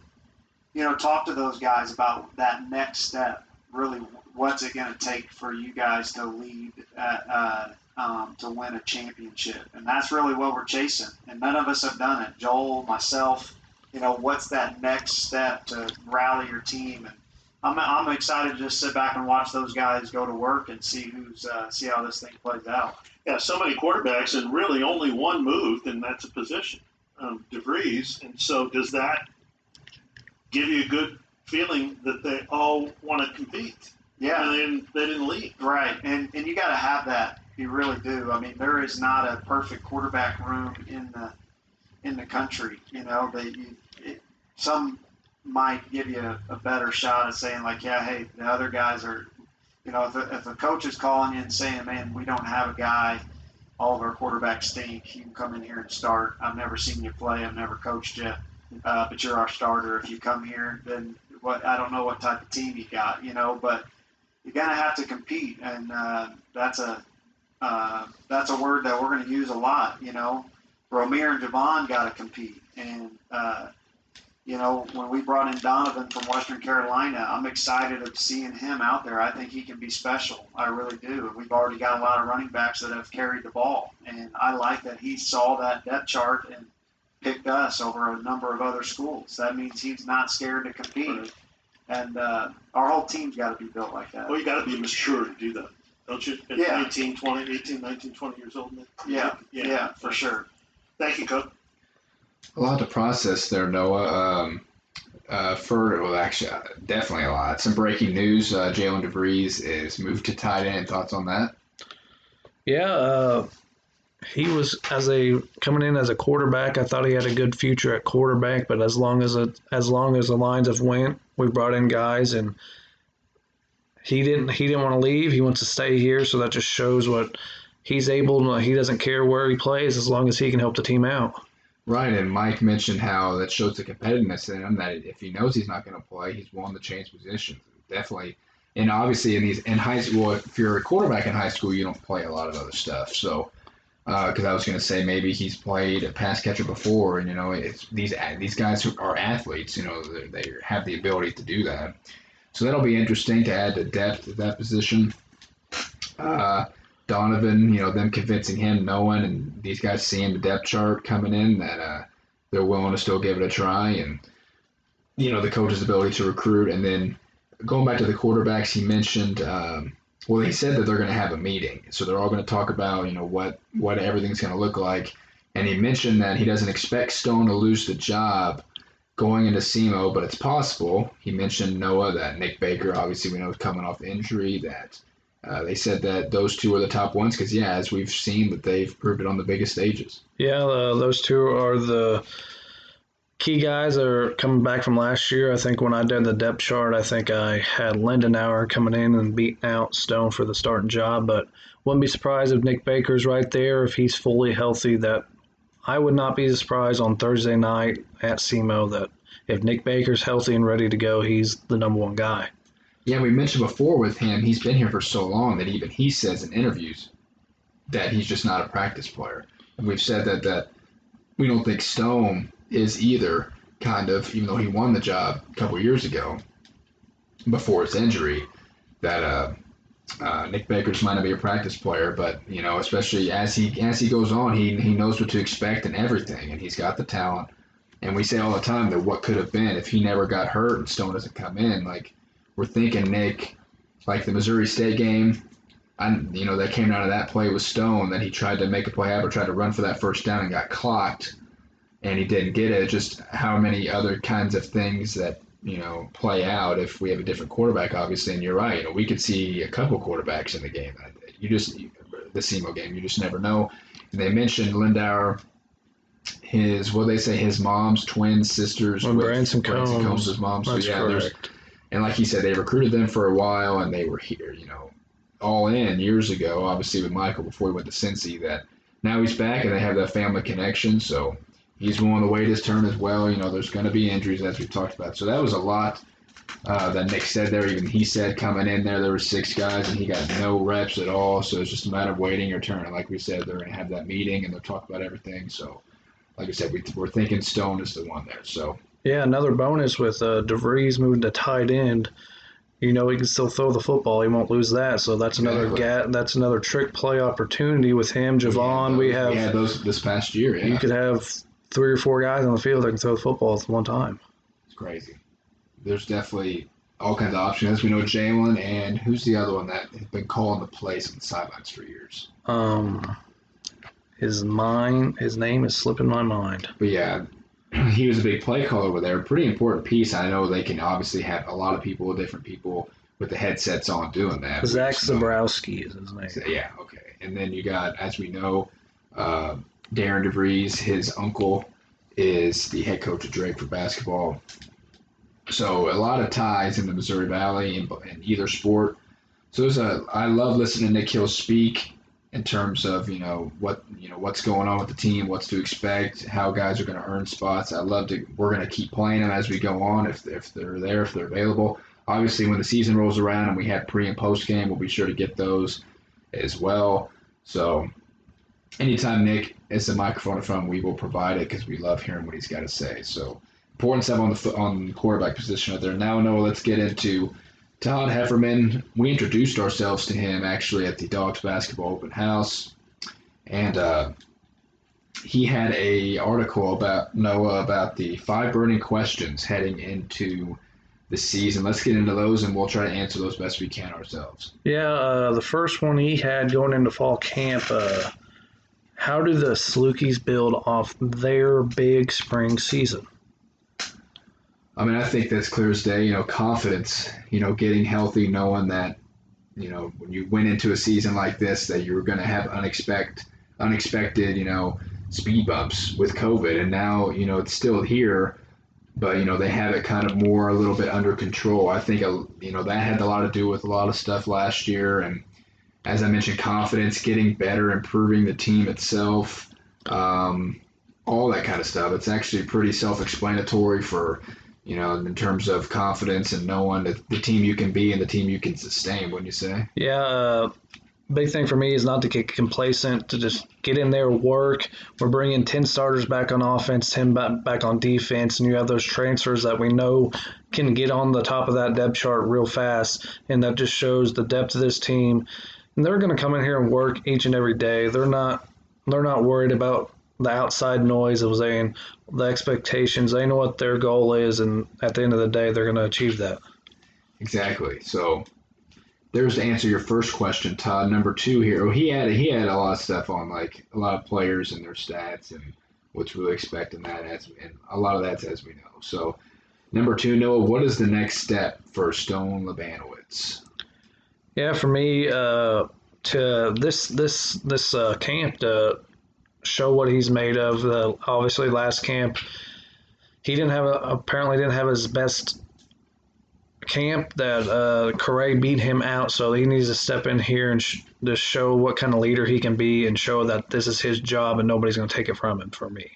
Speaker 3: you know, talk to those guys about that next step. Really, what's it going to take for you guys to lead at, uh, um, to win a championship? And that's really what we're chasing. And none of us have done it. Joel, myself, you know, what's that next step to rally your team? And I'm, I'm excited to just sit back and watch those guys go to work and see who's uh, see how this thing plays out.
Speaker 10: Yeah, so many quarterbacks and really only one moved, and that's a position, um, DeVries. And so does that give you a good feeling that they all want to compete?
Speaker 3: Yeah.
Speaker 10: And they didn't, they didn't leave.
Speaker 3: Right, and and you got to have that. You really do. I mean, there is not a perfect quarterback room in the in the country. You know, that you it, some might give you a, a better shot at saying like, yeah, hey, the other guys are. You know, if a, if a coach is calling you and saying, man, we don't have a guy, all of our quarterbacks stink. You can come in here and start. I've never seen you play. I've never coached you, uh, but you're our starter. If you come here, then what? I don't know what type of team you got. You know, but you're gonna have to compete, and uh, that's a uh, that's a word that we're going to use a lot. You know, Romeir and Javon got to compete, and uh, you know when we brought in Donovan from Western Carolina, I'm excited of seeing him out there. I think he can be special. I really do. And we've already got a lot of running backs that have carried the ball, and I like that he saw that depth chart and picked us over a number of other schools. That means he's not scared to compete. And uh, our whole team's got to be built like that.
Speaker 10: Well, you got to be mature to do that, don't you? At
Speaker 3: Yeah.
Speaker 10: 19, 20, 18, 19, 20 years old. Nick?
Speaker 3: Yeah, yeah, for sure.
Speaker 10: Thank you, Coach.
Speaker 1: A lot to process there, Noah. Um, uh, for well, actually, uh, definitely a lot. Some breaking news: uh, Jalen DeVries is moved to tight end. Thoughts on that?
Speaker 2: Yeah, uh, he was as a coming in as a quarterback. I thought he had a good future at quarterback, but as long as it, as long as the lines have went, we brought in guys, and he didn't he didn't want to leave. He wants to stay here, so that just shows what he's able. to He doesn't care where he plays as long as he can help the team out.
Speaker 1: Right, and Mike mentioned how that shows the competitiveness in him. That if he knows he's not going to play, he's willing to change positions. Definitely, and obviously in these in high school, if you're a quarterback in high school, you don't play a lot of other stuff. So, because I was going to say maybe he's played a pass catcher before, and you know, it's these these guys who are athletes. You know, they, have the ability to do that. So that'll be interesting to add to depth at that position. Uh, Donovan, you know, them convincing him, knowing, and these guys seeing the depth chart coming in that uh, they're willing to still give it a try, and you know the coach's ability to recruit, and then going back to the quarterbacks, he mentioned. Um, well, he said that they're going to have a meeting, so they're all going to talk about you know what what everything's going to look like, and he mentioned that he doesn't expect Stone to lose the job going into SEMO, but it's possible. He mentioned Noah that Nick Baker, obviously we know is coming off injury. That uh, they said that those two are the top ones because yeah, as we've seen that they've proved it on the biggest stages.
Speaker 2: Yeah, uh, those two are the key guys that are coming back from last year. I think when I did the depth chart, I think I had Lindenauer coming in and beating out Stone for the starting job, but wouldn't be surprised if Nick Baker's right there if he's fully healthy. That I would not be surprised on Thursday night at SEMO that if Nick Baker's healthy and ready to go, he's the number one guy.
Speaker 1: Yeah, we mentioned before with him, he's been here for so long that even he says in interviews that he's just not a practice player. And we've said that that we don't think Stone is either, kind of, even though he won the job a couple years ago before his injury, that uh, uh, Nick Baker's might not be a practice player, but you know, especially as he as he goes on, he he knows what to expect and everything, and he's got the talent. And we say all the time that what could have been if he never got hurt and Stone doesn't come in. Like we're thinking Nick, like the Missouri State game, I, you know, that came out of that play with Stone that he tried to make a play happen, tried to run for that first down and got clocked, and he didn't get it. Just how many other kinds of things that you know play out if we have a different quarterback, obviously. And you're right, you know, we could see a couple quarterbacks in the game. You just the SEMO game, you just never know. And they mentioned Lindauer, his what they say, his mom's twin sisters,
Speaker 2: Well,
Speaker 1: with
Speaker 2: Branson Combs.
Speaker 1: Combs' mom. So
Speaker 2: That's
Speaker 1: yeah, there's
Speaker 2: correct.
Speaker 1: And like he said, they recruited them for a while, and they were here, you know, all in years ago. Obviously with Michael before he went to Cincy, that now he's back, and they have that family connection. So he's willing to wait his turn as well. You know, there's going to be injuries as we talked about. So that was a lot uh, that Nick said there. Even he said coming in there, there were six guys, and he got no reps at all. So it's just a matter of waiting your turn. And like we said, they're going to have that meeting, and they'll talk about everything. So. Like I said, we, we're thinking Stone is the one there. So
Speaker 2: Yeah, another bonus with uh, DeVries moving to tight end. You know he can still throw the football. He won't lose that. So that's another
Speaker 1: Exactly.
Speaker 2: ga- That's another trick play opportunity with him, Javon. We have
Speaker 1: we had those this past year. Yeah,
Speaker 2: you could have three or four guys on the field that can throw the football at one time.
Speaker 1: It's crazy. There's definitely all kinds of options. We know, Jalen and who's the other one that has been calling the plays on the sidelines for years.
Speaker 2: Um, his mind, his name is slipping my mind.
Speaker 1: But yeah, [clears throat] he was a big play caller over there. Pretty important piece. I know they can obviously have a lot of people, different people with the headsets on doing that.
Speaker 2: Zach Zabrowski is his name.
Speaker 1: Yeah, okay. And then you got, as we know, uh, Darian DeVries, his uncle, is the head coach of Drake for basketball. So a lot of ties in the Missouri Valley in, in either sport. So there's a, I love listening to Nick Hill speak in terms of you know what you know what's going on with the team, what's to expect, how guys are going to earn spots. I love to. We're going to keep playing them as we go on if if they're there, if they're available. Obviously, when the season rolls around and we have pre and post game, we'll be sure to get those as well. So anytime Nick is the microphone in front, we will provide it because we love hearing what he's got to say. So important stuff on the on the quarterback position out there. Now, Noah, let's get into Todd Hefferman. We introduced ourselves to him actually at the Dogs Basketball Open House, and uh, he had a article about Noah about the five burning questions heading into the season. Let's get into those, and we'll try to answer those best we can ourselves.
Speaker 2: Yeah, uh, the first one he had going into fall camp. Uh, how do the Salukis build off their big spring season?
Speaker 1: I mean, I think that's clear as day. You know, confidence. You know, getting healthy, knowing that, you know, when you went into a season like this, that you were going to have unexpected, unexpected, you know, speed bumps with COVID, and now you know it's still here, but you know they have it kind of more a little bit under control. I think uh, you know that had a lot to do with a lot of stuff last year, and as I mentioned, confidence, getting better, improving the team itself, um, all that kind of stuff. It's actually pretty self-explanatory for you know, in terms of confidence and knowing that the team you can be and the team you can sustain, wouldn't you say?
Speaker 2: Yeah, uh, big thing for me is not to get complacent, to just get in there, work. We're bringing 10 starters back on offense, 10 back, on defense, and you have those transfers that we know can get on the top of that depth chart real fast, and that just shows the depth of this team. And they're going to come in here and work each and every day. They're not they're not worried about the outside noise of saying the expectations. They know what their goal is, and at the end of the day, they're going to achieve that.
Speaker 1: Exactly. So there's to answer your first question, Todd. Number two here. Well, he had he had a lot of stuff on like a lot of players and their stats and what's really expecting that as and a lot of that's as we know. So number two, Noah, what is the next step for Stone Labanowitz?
Speaker 2: Yeah, for me, uh, to this this this uh, camp to show what he's made of. Uh, obviously, last camp he didn't have a, apparently didn't have his best camp. That uh, Correa beat him out, so he needs to step in here and sh- to show what kind of leader he can be, and show that this is his job and nobody's going to take it from him. For me,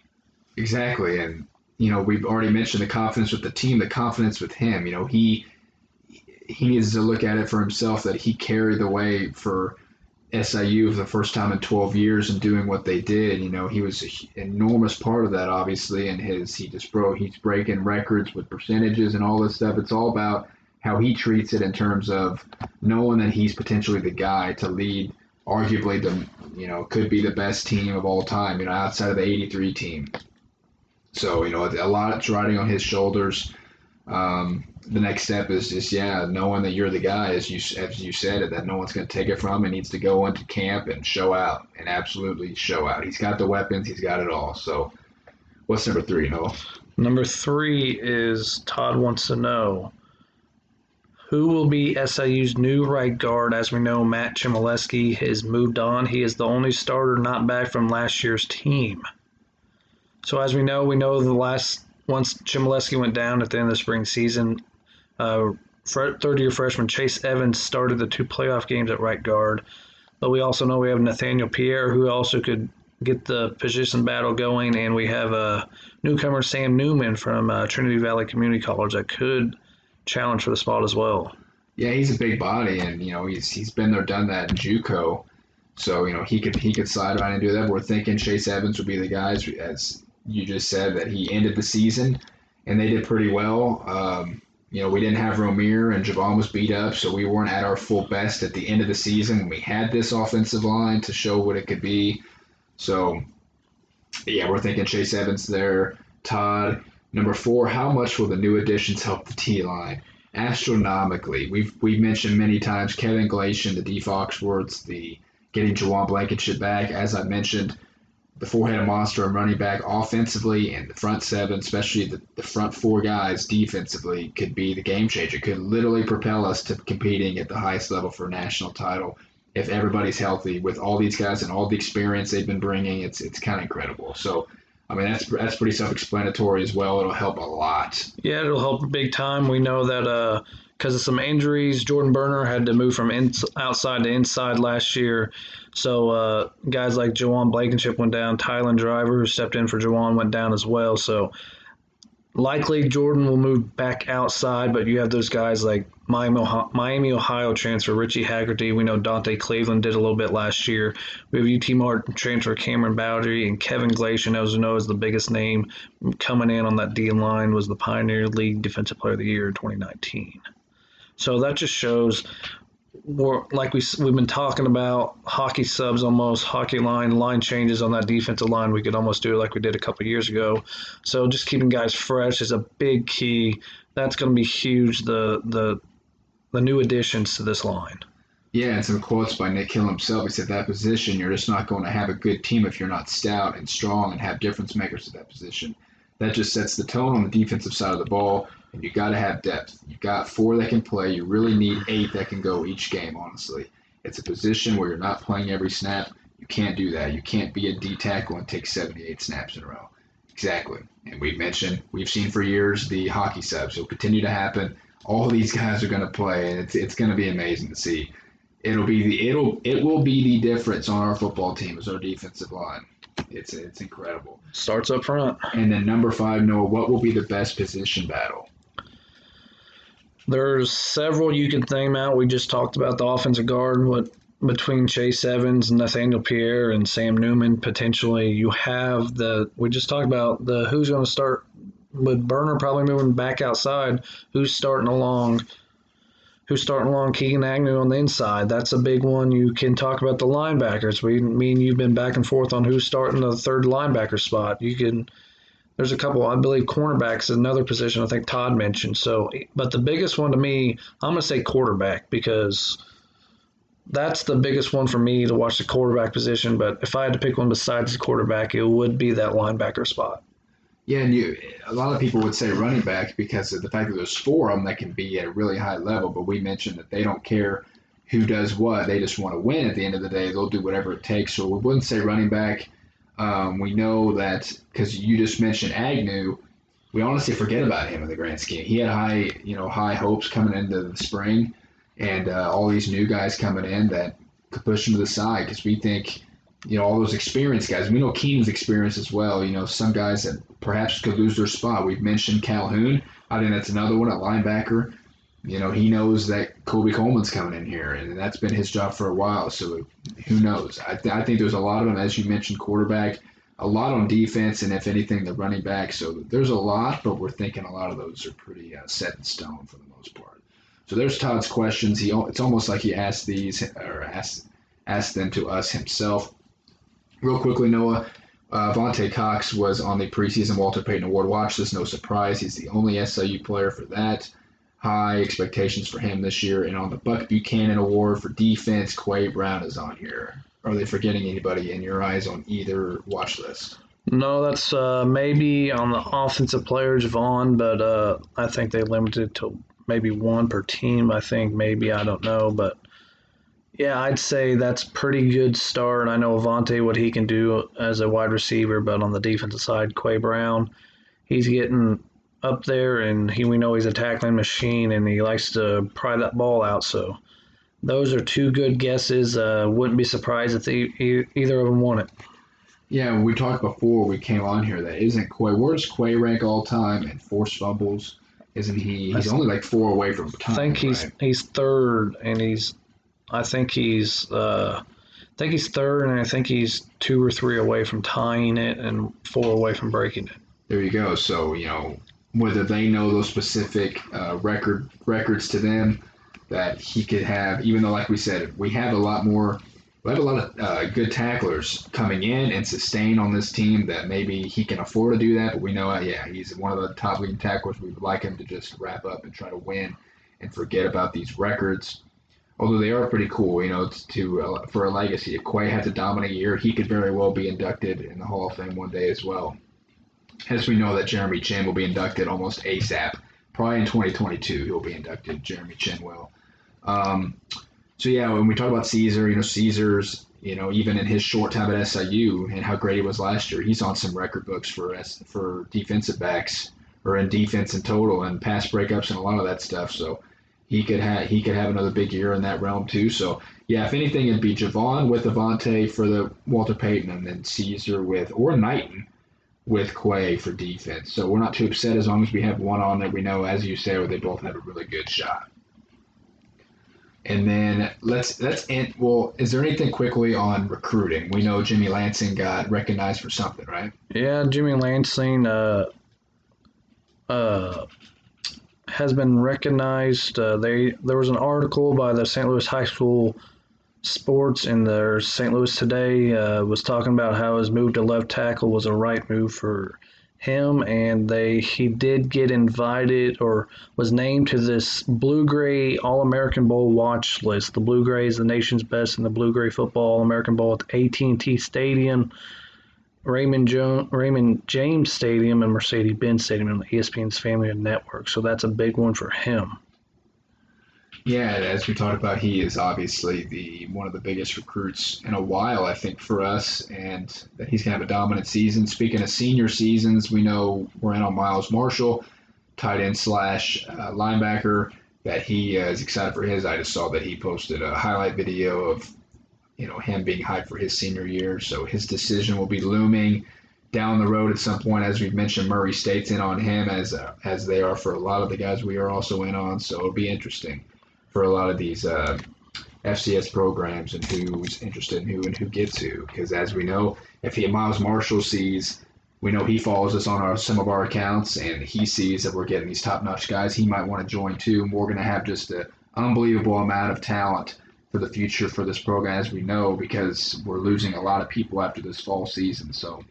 Speaker 1: Exactly, and you know we've already mentioned the confidence with the team, the confidence with him. You know he he needs to look at it for himself that he carried the way for SIU for the first time in 12 years and doing what they did. You know he was an enormous part of that, obviously, and his he just broke he's breaking records with percentages and all this stuff. It's all about how he treats it in terms of knowing that he's potentially the guy to lead arguably the you know could be the best team of all time you know outside of the 83 team So you know, a lot's riding on his shoulders. Um, the next step is just yeah, knowing that you're the guy, as you as you said it, that no one's going to take it from. He needs to go into camp and show out, and absolutely show out. He's got the weapons, he's got it all. So, what's number three, Noah?
Speaker 2: Number three is Todd wants to know who will be SIU's new right guard. As we know, Matt Chmielewski has moved on. He is the only starter not back from last year's team. So as we know, we know the last once Chmielewski went down at the end of the spring season, uh, third year freshman Chase Evans started the two playoff games at right guard. But we also know we have Nathaniel Pierre, who also could get the position battle going, and we have a newcomer Sam Newman from uh, Trinity Valley Community College that could challenge for the spot as well.
Speaker 1: Yeah, he's a big body, and you know he's he's been there, done that in JUCO, so you know he could he could slide around and do that. We're thinking Chase Evans would be the guys, as you just said, that he ended the season, and they did pretty well. Um, you know, we didn't have Romeir and Javon was beat up, so we weren't at our full best at the end of the season when we had this offensive line to show what it could be. So, yeah, we're thinking Chase Evans there. Todd, number four, how much will the new additions help the D line? Astronomically. We've we've mentioned many times Kevin Glation, the D Foxworths, the getting Jawan Blankenship back. As I mentioned, the four-headed monster and running back offensively and the front seven, especially the, the front four guys defensively, could be the game changer. Could literally propel us to competing at the highest level for a national title if everybody's healthy. With all these guys and all the experience they've been bringing, it's it's kind of incredible. So. I mean that's that's pretty self-explanatory as well. It'll help a lot.
Speaker 2: Yeah, it'll help big time. We know that uh, because of some injuries. Jordan Burner had to move from in, outside to inside last year. So uh, guys like Jawan Blankenship went down. Tylan Driver, who stepped in for Jawan, went down as well. So likely Jordan will move back outside, but you have those guys like Miami, Ohio, Miami, Ohio transfer Richie Haggerty. We know Dante Cleveland did a little bit last year. We have UT Martin transfer Cameron Bowdery and Kevin Glation, as we know, is the biggest name coming in on that D line, was the Pioneer League Defensive Player of the Year in 2019. So that just shows like we we've been talking about hockey subs almost hockey line line changes on that defensive line. We could almost do it like we did a couple years ago. So just keeping guys fresh is a big key. That's going to be huge the the the new additions to this line.
Speaker 1: Yeah and some quotes by nick hill himself. He said that position. You're just not going to have a good team if you're not stout and strong and have difference makers at that position. That just sets the tone on the defensive side of the ball and you got to have depth. You got four that can play. You really need eight that can go each game. Honestly, it's a position where you're not playing every snap. You can't do that. You can't be a D tackle and take 78 snaps in a row. Exactly. And we've mentioned, we've seen for years the hockey subs. It'll continue to happen. All these guys are going to play, and it's it's going to be amazing to see. It'll be the it'll it will be the difference on our football team is our defensive line. It's it's incredible.
Speaker 2: Starts up front.
Speaker 1: And then number five, Noah, what will be the best position battle?
Speaker 2: There's several you can think out. We just talked about the offensive guard, what between Chase Evans, and Nathaniel Pierre, and Sam Newman potentially. You have the we just talked about the who's going to start with Burner probably moving back outside. Who's starting along? Who's starting along Keegan Agnew on the inside? That's a big one. You can talk about the linebackers. We mean you've been back and forth on who's starting the third linebacker spot. You can there's a couple, I believe, cornerbacks is another position I think Todd mentioned. So, but the biggest one to me, I'm going to say quarterback because that's the biggest one for me to watch the quarterback position. But if I had to pick one besides the quarterback, it would be that linebacker spot.
Speaker 1: Yeah, and you, a lot of people would say running back because of the fact that there's four of them that can be at a really high level. But we mentioned that they don't care who does what; they just want to win. At the end of the day, they'll do whatever it takes. So we wouldn't say running back. Um, we know that because you just mentioned Agnew, we honestly forget about him in the grand scheme. He had high, you know, high hopes coming into the spring, and uh, all these new guys coming in that could push him to the side because we think, you know, all those experienced guys. We know Keenan's experience as well. You know, some guys that perhaps could lose their spot. We've mentioned Calhoun. I think that's another one at linebacker you know, he knows that Kobe Coleman's coming in here, and that's been his job for a while. So who knows? I, th- I think there's a lot of them, as you mentioned, quarterback, a lot on defense, and if anything, the running back. So there's a lot, but we're thinking a lot of those are pretty uh, set in stone for the most part. So there's Todd's questions. He it's almost like he asked these or asked asked them to us himself. Real quickly, Noah, Uh, Vontae Cox was on the preseason Walter Payton Award watch list. No surprise, he's the only SIU player for that. High expectations for him this year. And on the Buck Buchanan Award for defense, Quay Brown is on here. Are they forgetting anybody in your eyes on either watch list?
Speaker 2: No, that's uh, maybe on the offensive players, Vaughn, but uh, I think they limited to maybe one per team. I think maybe I don't know, but yeah, I'd say that's pretty good start. I know Avante what he can do as a wide receiver, but on the defensive side, Quay Brown, he's getting up there, and he we know he's a tackling machine, and he likes to pry that ball out. So those are two good guesses. Uh, wouldn't be surprised if they, e- either of them won it.
Speaker 1: Yeah, we talked before we came on here that isn't Quay. Where's Quay rank all time in forced fumbles? Isn't he? He's only like four away from
Speaker 2: I think he's
Speaker 1: right?
Speaker 2: he's third, and he's I think he's uh, I think he's third, and I think he's two or three away from tying it, and four away from breaking it.
Speaker 1: There you go. So you know whether they know those specific uh, record records to them that he could have. Even though, like we said, we have a lot more. We have a lot of uh, good tacklers coming in and sustain on this team that maybe he can afford to do that. But we know, uh, yeah, he's one of the top leading tacklers. We would like him to just wrap up and try to win and forget about these records. Although they are pretty cool, you know, to uh, for a legacy. If Quay has a dominant year, he could very well be inducted in the Hall of Fame one day as well as we know that Jeremy Chinn will be inducted almost ASAP. Probably in 2022, he'll be inducted. Jeremy Chinn will. Um, so yeah, when we talk about Caesar, you know, Caesar's, you know, even in his short time at SIU and how great he was last year, he's on some record books for for defensive backs or in defense in total and pass breakups and a lot of that stuff. So he could have he could have another big year in that realm too. So yeah, if anything, it'd be Javon with Avante for the Walter Payton and then Caesar with or Knighton with Quay for defense. So we're not too upset as long as we have one on that we know, as you say, they both have a really good shot. And then let's let's end. Well, is there anything quickly on recruiting? We know Jimmy Lansing got recognized for something, right?
Speaker 2: Yeah, Jimmy Lansing uh, uh, has been recognized. Uh, they there was an article by the St. Louis High School Sports in the St. Louis Today uh, was talking about how his move to left tackle was a right move for him, and they he did get invited or was named to this Blue Gray All American Bowl watch list. The Blue Gray is the nation's best in the Blue Gray Football All American Bowl at AT&T Stadium. Raymond jo- Raymond James Stadium and Mercedes-Benz Stadium on the ESPN's Family Network. So that's a big one for him.
Speaker 1: Yeah, as we talked about, he is obviously the one of the biggest recruits in a while, I think, for us, and that he's gonna have a dominant season. Speaking of senior seasons, we know we're in on Miles Marshall, tight end slash uh, linebacker. That he uh, is excited for his. I just saw that he posted a highlight video of, you know, him being hyped for his senior year. So his decision will be looming down the road at some point. As we've mentioned, Murray State's in on him as uh, as they are for a lot of the guys we are also in on. So it'll be interesting for a lot of these uh, FCS programs and who's interested in who and who gets who. Because as we know, if he Miles Marshall sees, we know he follows us on our some of our accounts, and he sees that we're getting these top notch guys. He might want to join too. And we're going to have just an unbelievable amount of talent for the future for this program, as we know, because we're losing a lot of people after this fall season. So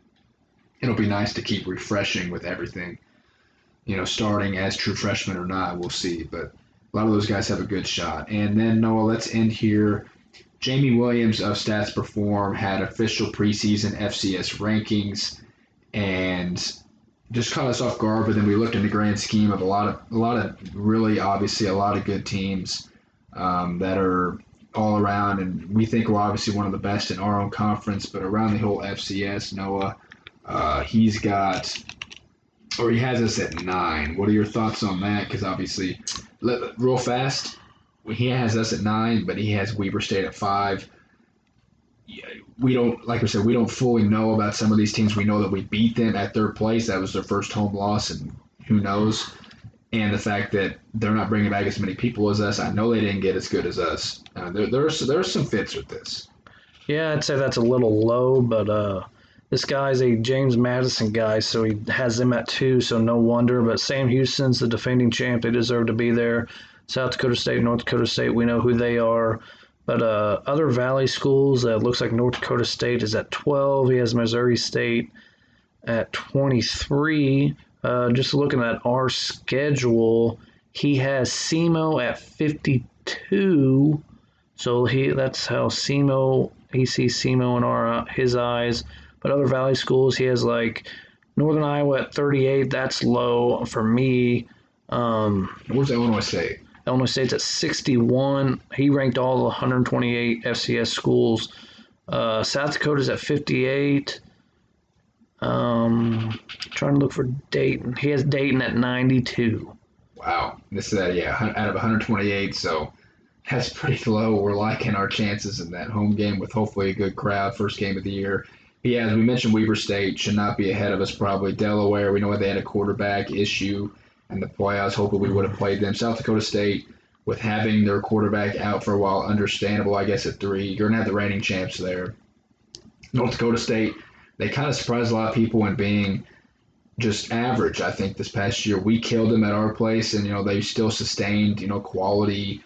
Speaker 1: it'll be nice to keep refreshing with everything. You know, starting as true freshmen or not, we'll see. But a lot of those guys have a good shot. And then Noah, let's end here. Jamie Williams of Stats Perform had official preseason FCS rankings, and just caught us off guard. But then we looked in the grand scheme of a lot of a lot of really obviously a lot of good teams um, that are all around, and we think we're obviously one of the best in our own conference. But around the whole FCS, Noah, uh, he's got or he has us at nine. What are your thoughts on that? Because obviously, let, real fast, he has us at nine, but he has Weber State at five. We don't, like I said, we don't fully know about some of these teams. We know that we beat them at third place. That was their first home loss, and who knows? And the fact that they're not bringing back as many people as us, I know they didn't get as good as us. Uh, there, there's there's some fits with this.
Speaker 2: Yeah, I'd say that's a little low, but uh, this guy's a James Madison guy, so he has them at two, so no wonder. But Sam Houston's the defending champ; they deserve to be there. South Dakota State, North Dakota State, we know who they are. But uh, other Valley schools, uh, looks like North Dakota State is at 12. He has Missouri State at 23. Uh, just looking at our schedule, he has SEMO at 52. So he that's how SEMO he sees SEMO in our uh, his eyes. But other Valley schools, he has like Northern Iowa at 38. That's low for me. Um,
Speaker 1: Where's Illinois State?
Speaker 2: Illinois State's at 61. He ranked all the 128 FCS schools. Uh, South Dakota's at 58. Um, trying to look for Dayton. He has Dayton at 92.
Speaker 1: Wow. This is at, yeah, out of 128, so that's pretty low. We're liking our chances in that home game with hopefully a good crowd, first game of the year. Yeah, as we mentioned, Weber State should not be ahead of us probably. Delaware, we know they had a quarterback issue in the playoffs. Hopefully we would have played them. South Dakota State, with having their quarterback out for a while, understandable, I guess, at three. You're going to have the reigning champs there. North Dakota State, they kind of surprised a lot of people in being just average. I think this past year we killed them at our place, and you know they still sustained you know quality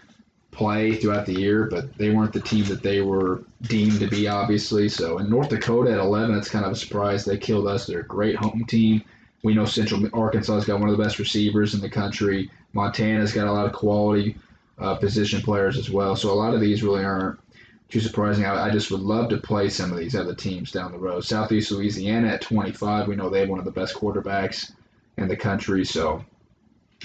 Speaker 1: play throughout the year, but they weren't the team that they were deemed to be, obviously. So in North Dakota at 11, it's kind of a surprise. They killed us. They're a great home team. We know Central Arkansas's got one of the best receivers in the country. Montana's got a lot of quality uh, position players as well. So a lot of these really aren't too surprising. I, I just would love to play some of these other teams down the road. Southeast Louisiana at 25, we know they have one of the best quarterbacks in the country. So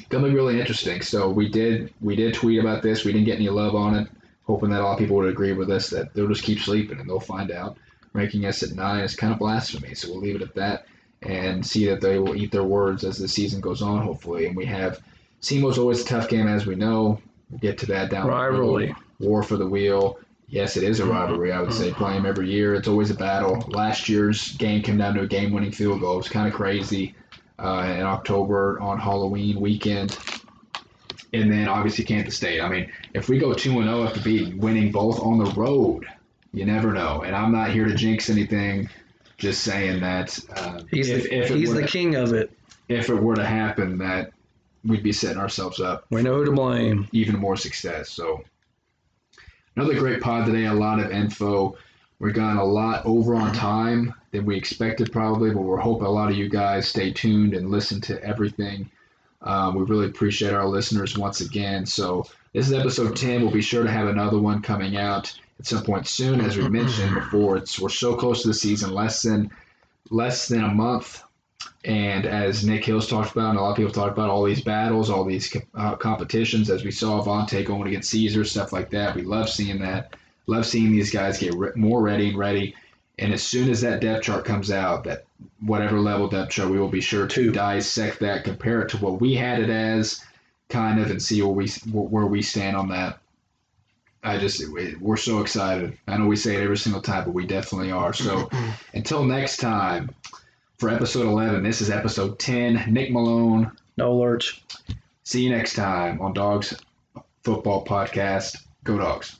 Speaker 1: gonna be really interesting. So we did we did tweet about this. We didn't get any love on it, hoping that all people would agree with us that they'll just keep sleeping and they'll find out. Ranking us at nine is kind of blasphemy. So we'll leave it at that and see that they will eat their words as the season goes on, hopefully. And we have SEMO's always a tough game, as we know. We'll get to that down.
Speaker 2: Rivalry.
Speaker 1: War for the wheel. Yes, it is a mm-hmm. rivalry. I would mm-hmm. say play them every year. It's always a battle. Last year's game came down to a game-winning field goal. It was kind of crazy uh, in October on Halloween weekend. And then obviously Kansas State. I mean, if we go two and zero after being winning both on the road, you never know. And I'm not here to jinx anything. Just saying that uh,
Speaker 2: He's
Speaker 1: if,
Speaker 2: the,
Speaker 1: if
Speaker 2: he's the
Speaker 1: to,
Speaker 2: king of it.
Speaker 1: if it were to happen, that we'd be setting ourselves up
Speaker 2: We know who to blame.
Speaker 1: even more success. So another great pod today. A lot of info. We're going a lot over on time than we expected probably, but we're hoping a lot of you guys stay tuned and listen to everything. Um, we really appreciate our listeners once again. So this is episode 10. We'll be sure to have another one coming out at some point soon. As we mentioned before, it's we're so close to the season, less than less than a month. And as Nick Hills talked about, and a lot of people talked about, all these battles, all these uh, competitions, as we saw Avante going against Caesar, stuff like that. We love seeing that. Love seeing these guys get re- more ready and ready. And as soon as that depth chart comes out, that whatever level depth chart, we will be sure to dissect that, compare it to what we had it as, kind of, and see where we where we stand on that. I just we're so excited. I know we say it every single time, but we definitely are. So [laughs] until next time, for episode 11, this is episode 10. Nick Malone.
Speaker 2: No lurch.
Speaker 1: See you next time on Dogs Football Podcast. Go Dogs.